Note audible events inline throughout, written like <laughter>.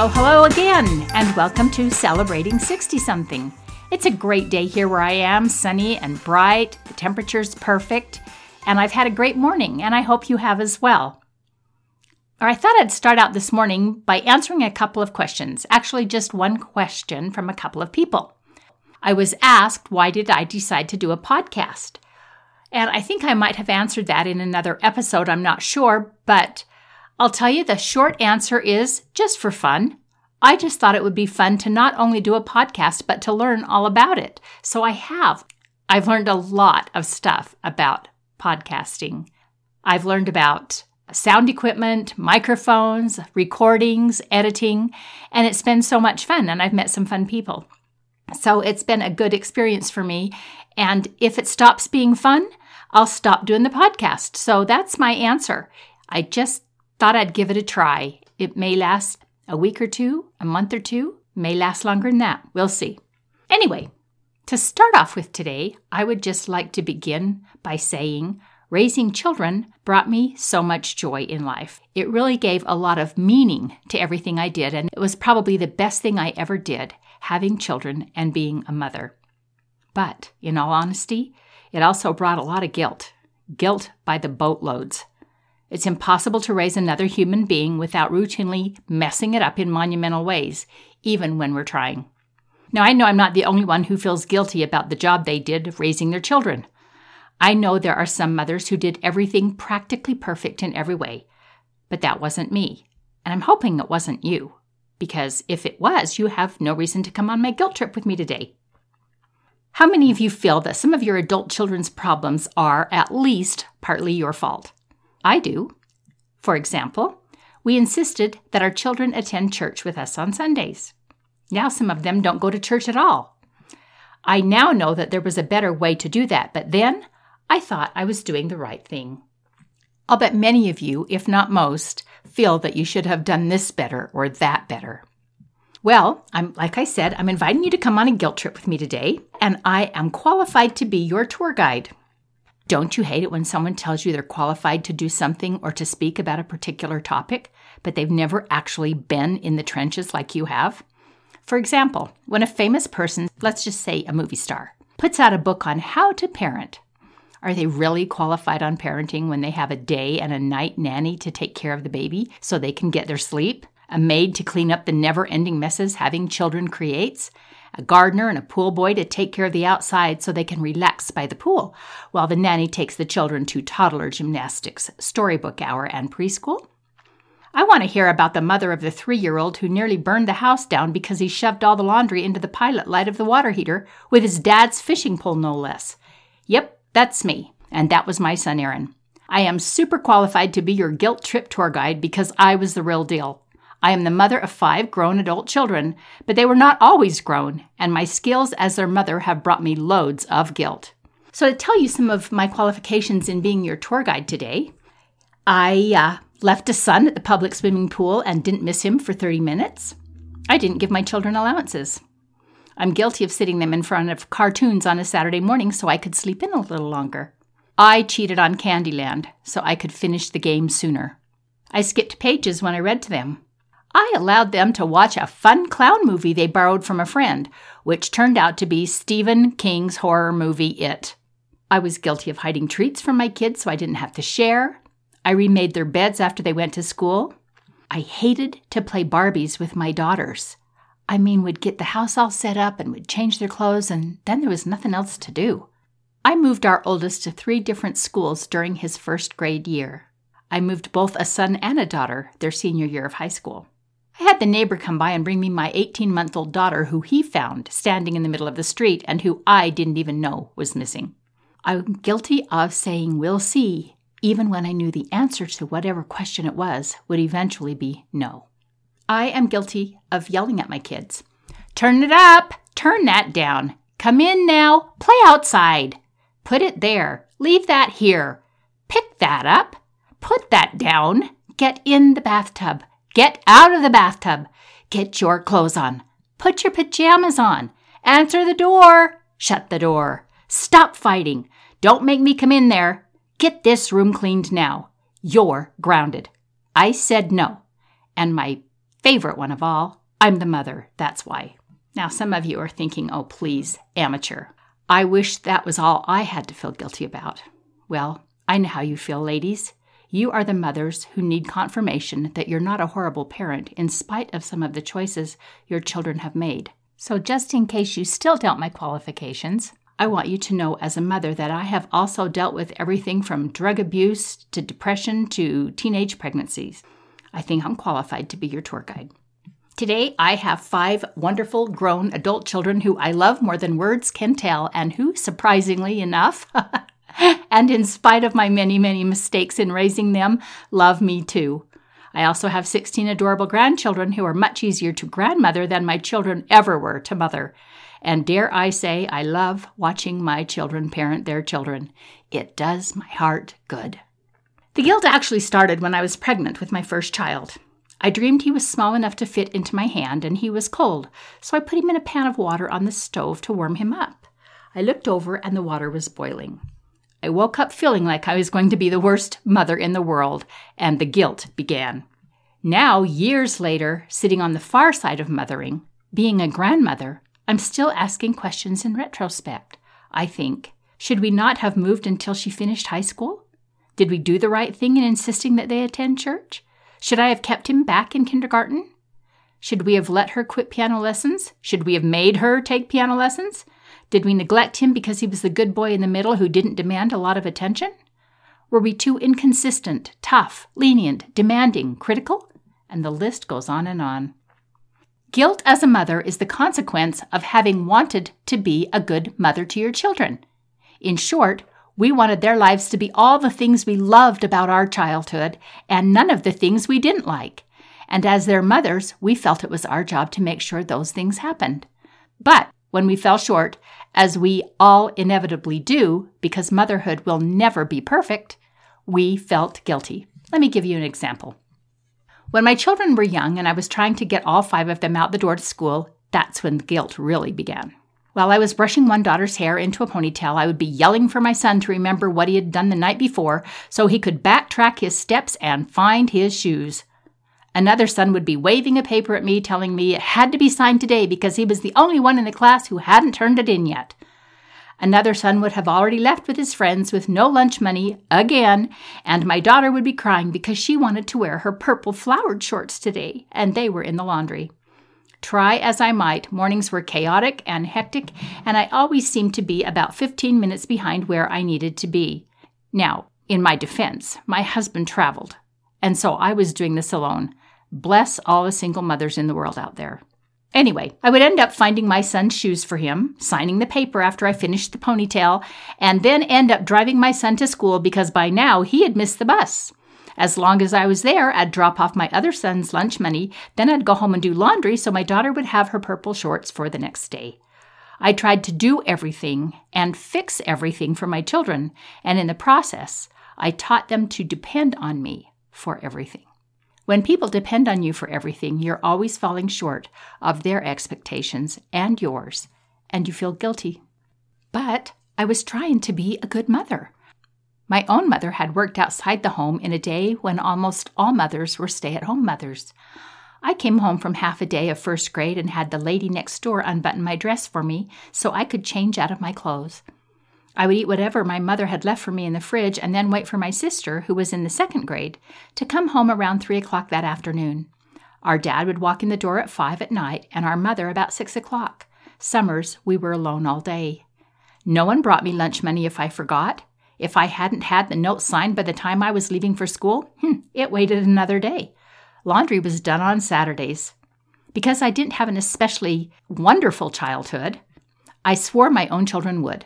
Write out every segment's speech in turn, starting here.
Hello, hello again, and welcome to Celebrating 60 something. It's a great day here where I am, sunny and bright, the temperature's perfect, and I've had a great morning, and I hope you have as well. Or I thought I'd start out this morning by answering a couple of questions, actually, just one question from a couple of people. I was asked, why did I decide to do a podcast? And I think I might have answered that in another episode, I'm not sure, but I'll tell you the short answer is just for fun. I just thought it would be fun to not only do a podcast, but to learn all about it. So I have. I've learned a lot of stuff about podcasting. I've learned about sound equipment, microphones, recordings, editing, and it's been so much fun. And I've met some fun people. So it's been a good experience for me. And if it stops being fun, I'll stop doing the podcast. So that's my answer. I just thought I'd give it a try. It may last a week or two, a month or two, may last longer than that. We'll see. Anyway, to start off with today, I would just like to begin by saying raising children brought me so much joy in life. It really gave a lot of meaning to everything I did, and it was probably the best thing I ever did having children and being a mother. But, in all honesty, it also brought a lot of guilt guilt by the boatloads. It's impossible to raise another human being without routinely messing it up in monumental ways, even when we're trying. Now, I know I'm not the only one who feels guilty about the job they did of raising their children. I know there are some mothers who did everything practically perfect in every way, but that wasn't me. And I'm hoping it wasn't you because if it was, you have no reason to come on my guilt trip with me today. How many of you feel that some of your adult children's problems are at least partly your fault? I do. For example, we insisted that our children attend church with us on Sundays. Now some of them don't go to church at all. I now know that there was a better way to do that, but then I thought I was doing the right thing. I'll bet many of you, if not most, feel that you should have done this better or that better. Well, I'm like I said, I'm inviting you to come on a guilt trip with me today, and I am qualified to be your tour guide. Don't you hate it when someone tells you they're qualified to do something or to speak about a particular topic, but they've never actually been in the trenches like you have? For example, when a famous person, let's just say a movie star, puts out a book on how to parent, are they really qualified on parenting when they have a day and a night nanny to take care of the baby so they can get their sleep? A maid to clean up the never ending messes having children creates? A gardener and a pool boy to take care of the outside so they can relax by the pool, while the nanny takes the children to toddler gymnastics, storybook hour, and preschool? I want to hear about the mother of the three year old who nearly burned the house down because he shoved all the laundry into the pilot light of the water heater with his dad's fishing pole, no less. Yep, that's me, and that was my son Aaron. I am super qualified to be your guilt trip tour guide because I was the real deal. I am the mother of five grown adult children, but they were not always grown, and my skills as their mother have brought me loads of guilt. So, to tell you some of my qualifications in being your tour guide today, I uh, left a son at the public swimming pool and didn't miss him for 30 minutes. I didn't give my children allowances. I'm guilty of sitting them in front of cartoons on a Saturday morning so I could sleep in a little longer. I cheated on Candyland so I could finish the game sooner. I skipped pages when I read to them. I allowed them to watch a fun clown movie they borrowed from a friend, which turned out to be Stephen King's horror movie It. I was guilty of hiding treats from my kids so I didn't have to share. I remade their beds after they went to school. I hated to play Barbies with my daughters. I mean, would get the house all set up and would change their clothes, and then there was nothing else to do. I moved our oldest to three different schools during his first grade year. I moved both a son and a daughter their senior year of high school. I had the neighbor come by and bring me my 18 month old daughter, who he found standing in the middle of the street and who I didn't even know was missing. I'm guilty of saying we'll see, even when I knew the answer to whatever question it was would eventually be no. I am guilty of yelling at my kids. Turn it up! Turn that down! Come in now! Play outside! Put it there! Leave that here! Pick that up! Put that down! Get in the bathtub! Get out of the bathtub! Get your clothes on! Put your pajamas on! Answer the door! Shut the door! Stop fighting! Don't make me come in there! Get this room cleaned now! You're grounded! I said no, and my favorite one of all. I'm the mother, that's why. Now, some of you are thinking, oh, please, amateur. I wish that was all I had to feel guilty about. Well, I know how you feel, ladies. You are the mothers who need confirmation that you're not a horrible parent in spite of some of the choices your children have made. So, just in case you still doubt my qualifications, I want you to know as a mother that I have also dealt with everything from drug abuse to depression to teenage pregnancies. I think I'm qualified to be your tour guide. Today, I have five wonderful grown adult children who I love more than words can tell, and who, surprisingly enough, <laughs> <laughs> and in spite of my many, many mistakes in raising them, love me too. I also have 16 adorable grandchildren who are much easier to grandmother than my children ever were to mother. And dare I say, I love watching my children parent their children. It does my heart good. The guilt actually started when I was pregnant with my first child. I dreamed he was small enough to fit into my hand and he was cold, so I put him in a pan of water on the stove to warm him up. I looked over and the water was boiling. I woke up feeling like I was going to be the worst mother in the world, and the guilt began. Now, years later, sitting on the far side of mothering, being a grandmother, I'm still asking questions in retrospect. I think, should we not have moved until she finished high school? Did we do the right thing in insisting that they attend church? Should I have kept him back in kindergarten? Should we have let her quit piano lessons? Should we have made her take piano lessons? Did we neglect him because he was the good boy in the middle who didn't demand a lot of attention? Were we too inconsistent, tough, lenient, demanding, critical? And the list goes on and on. Guilt as a mother is the consequence of having wanted to be a good mother to your children. In short, we wanted their lives to be all the things we loved about our childhood and none of the things we didn't like. And as their mothers, we felt it was our job to make sure those things happened. But when we fell short, as we all inevitably do, because motherhood will never be perfect, we felt guilty. Let me give you an example. When my children were young and I was trying to get all five of them out the door to school, that's when the guilt really began. While I was brushing one daughter's hair into a ponytail, I would be yelling for my son to remember what he had done the night before so he could backtrack his steps and find his shoes. Another son would be waving a paper at me telling me it had to be signed today because he was the only one in the class who hadn't turned it in yet. Another son would have already left with his friends with no lunch money again, and my daughter would be crying because she wanted to wear her purple flowered shorts today, and they were in the laundry. Try as I might, mornings were chaotic and hectic, and I always seemed to be about 15 minutes behind where I needed to be. Now, in my defense, my husband traveled, and so I was doing this alone. Bless all the single mothers in the world out there. Anyway, I would end up finding my son's shoes for him, signing the paper after I finished the ponytail, and then end up driving my son to school because by now he had missed the bus. As long as I was there, I'd drop off my other son's lunch money, then I'd go home and do laundry so my daughter would have her purple shorts for the next day. I tried to do everything and fix everything for my children, and in the process, I taught them to depend on me for everything. When people depend on you for everything, you're always falling short of their expectations and yours, and you feel guilty. But I was trying to be a good mother. My own mother had worked outside the home in a day when almost all mothers were stay at home mothers. I came home from half a day of first grade and had the lady next door unbutton my dress for me so I could change out of my clothes. I would eat whatever my mother had left for me in the fridge and then wait for my sister, who was in the second grade, to come home around three o'clock that afternoon. Our dad would walk in the door at five at night and our mother about six o'clock. Summers, we were alone all day. No one brought me lunch money if I forgot. If I hadn't had the note signed by the time I was leaving for school, hmm, it waited another day. Laundry was done on Saturdays. Because I didn't have an especially wonderful childhood, I swore my own children would.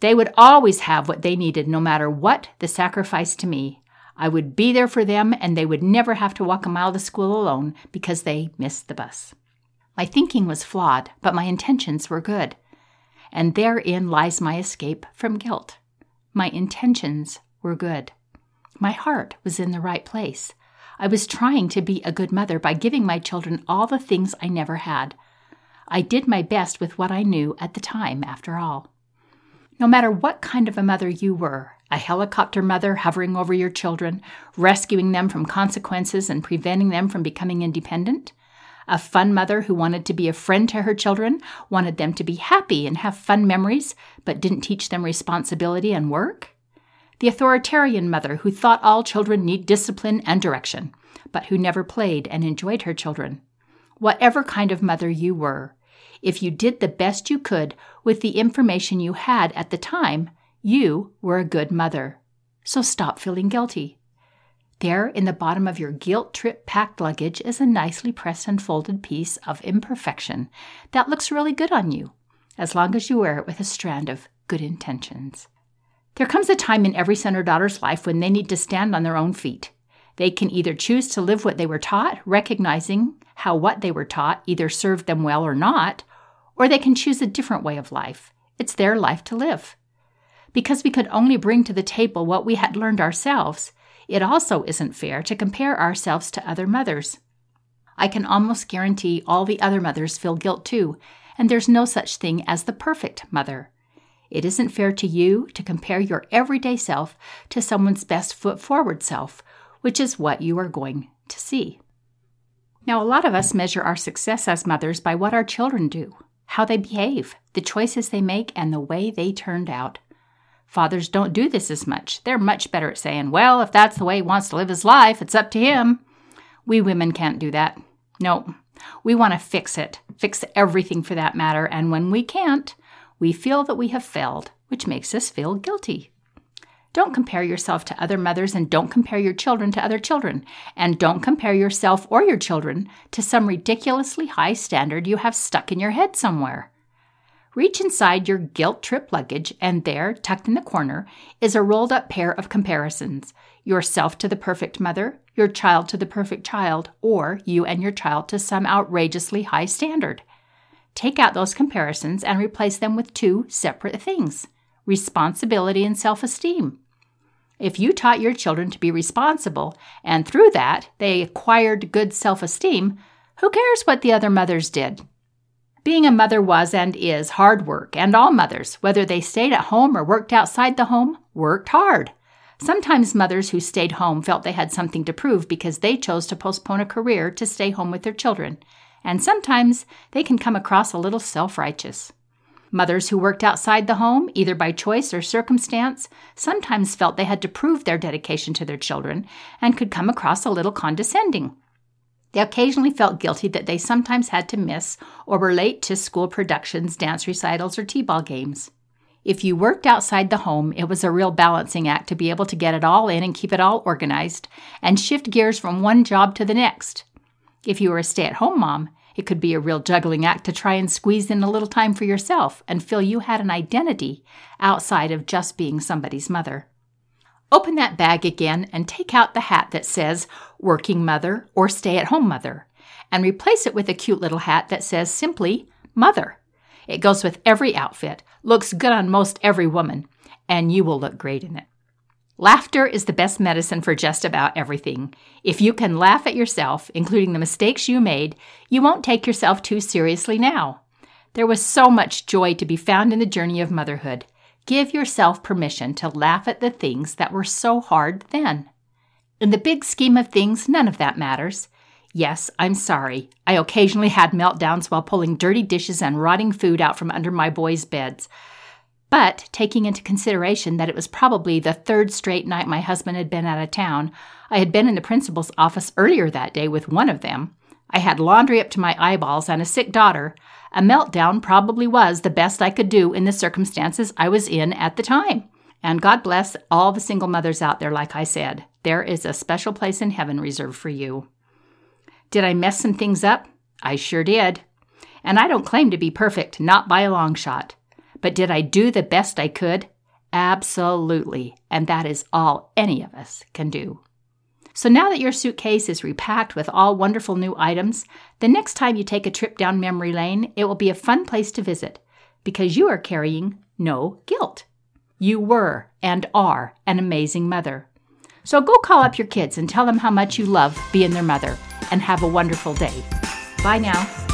They would always have what they needed, no matter what the sacrifice to me. I would be there for them, and they would never have to walk a mile to school alone because they missed the bus. My thinking was flawed, but my intentions were good. And therein lies my escape from guilt. My intentions were good. My heart was in the right place. I was trying to be a good mother by giving my children all the things I never had. I did my best with what I knew at the time, after all. No matter what kind of a mother you were a helicopter mother hovering over your children, rescuing them from consequences and preventing them from becoming independent, A fun mother who wanted to be a friend to her children, wanted them to be happy and have fun memories, but didn't teach them responsibility and work? The authoritarian mother who thought all children need discipline and direction, but who never played and enjoyed her children. Whatever kind of mother you were, if you did the best you could with the information you had at the time, you were a good mother. So stop feeling guilty. There, in the bottom of your guilt trip packed luggage, is a nicely pressed and folded piece of imperfection that looks really good on you, as long as you wear it with a strand of good intentions. There comes a time in every son or daughter's life when they need to stand on their own feet. They can either choose to live what they were taught, recognizing how what they were taught either served them well or not, or they can choose a different way of life. It's their life to live. Because we could only bring to the table what we had learned ourselves, it also isn't fair to compare ourselves to other mothers. I can almost guarantee all the other mothers feel guilt too, and there's no such thing as the perfect mother. It isn't fair to you to compare your everyday self to someone's best foot forward self, which is what you are going to see. Now, a lot of us measure our success as mothers by what our children do, how they behave, the choices they make, and the way they turned out. Fathers don't do this as much. They're much better at saying, well, if that's the way he wants to live his life, it's up to him. We women can't do that. No, we want to fix it, fix everything for that matter, and when we can't, we feel that we have failed, which makes us feel guilty. Don't compare yourself to other mothers and don't compare your children to other children. And don't compare yourself or your children to some ridiculously high standard you have stuck in your head somewhere. Reach inside your guilt trip luggage, and there, tucked in the corner, is a rolled up pair of comparisons yourself to the perfect mother, your child to the perfect child, or you and your child to some outrageously high standard. Take out those comparisons and replace them with two separate things responsibility and self esteem. If you taught your children to be responsible, and through that they acquired good self esteem, who cares what the other mothers did? Being a mother was and is hard work, and all mothers, whether they stayed at home or worked outside the home, worked hard. Sometimes mothers who stayed home felt they had something to prove because they chose to postpone a career to stay home with their children, and sometimes they can come across a little self righteous. Mothers who worked outside the home, either by choice or circumstance, sometimes felt they had to prove their dedication to their children and could come across a little condescending. They occasionally felt guilty that they sometimes had to miss or were late to school productions, dance recitals, or t ball games. If you worked outside the home, it was a real balancing act to be able to get it all in and keep it all organized and shift gears from one job to the next. If you were a stay at home mom, it could be a real juggling act to try and squeeze in a little time for yourself and feel you had an identity outside of just being somebody's mother. Open that bag again and take out the hat that says working mother or stay at home mother and replace it with a cute little hat that says simply mother. It goes with every outfit, looks good on most every woman, and you will look great in it. Laughter is the best medicine for just about everything. If you can laugh at yourself, including the mistakes you made, you won't take yourself too seriously now. There was so much joy to be found in the journey of motherhood. Give yourself permission to laugh at the things that were so hard then. In the big scheme of things, none of that matters. Yes, I'm sorry. I occasionally had meltdowns while pulling dirty dishes and rotting food out from under my boys' beds. But taking into consideration that it was probably the third straight night my husband had been out of town, I had been in the principal's office earlier that day with one of them. I had laundry up to my eyeballs and a sick daughter. A meltdown probably was the best I could do in the circumstances I was in at the time. And God bless all the single mothers out there, like I said. There is a special place in heaven reserved for you. Did I mess some things up? I sure did. And I don't claim to be perfect, not by a long shot. But did I do the best I could? Absolutely. And that is all any of us can do. So now that your suitcase is repacked with all wonderful new items, the next time you take a trip down memory lane, it will be a fun place to visit because you are carrying no guilt. You were and are an amazing mother. So go call up your kids and tell them how much you love being their mother and have a wonderful day. Bye now.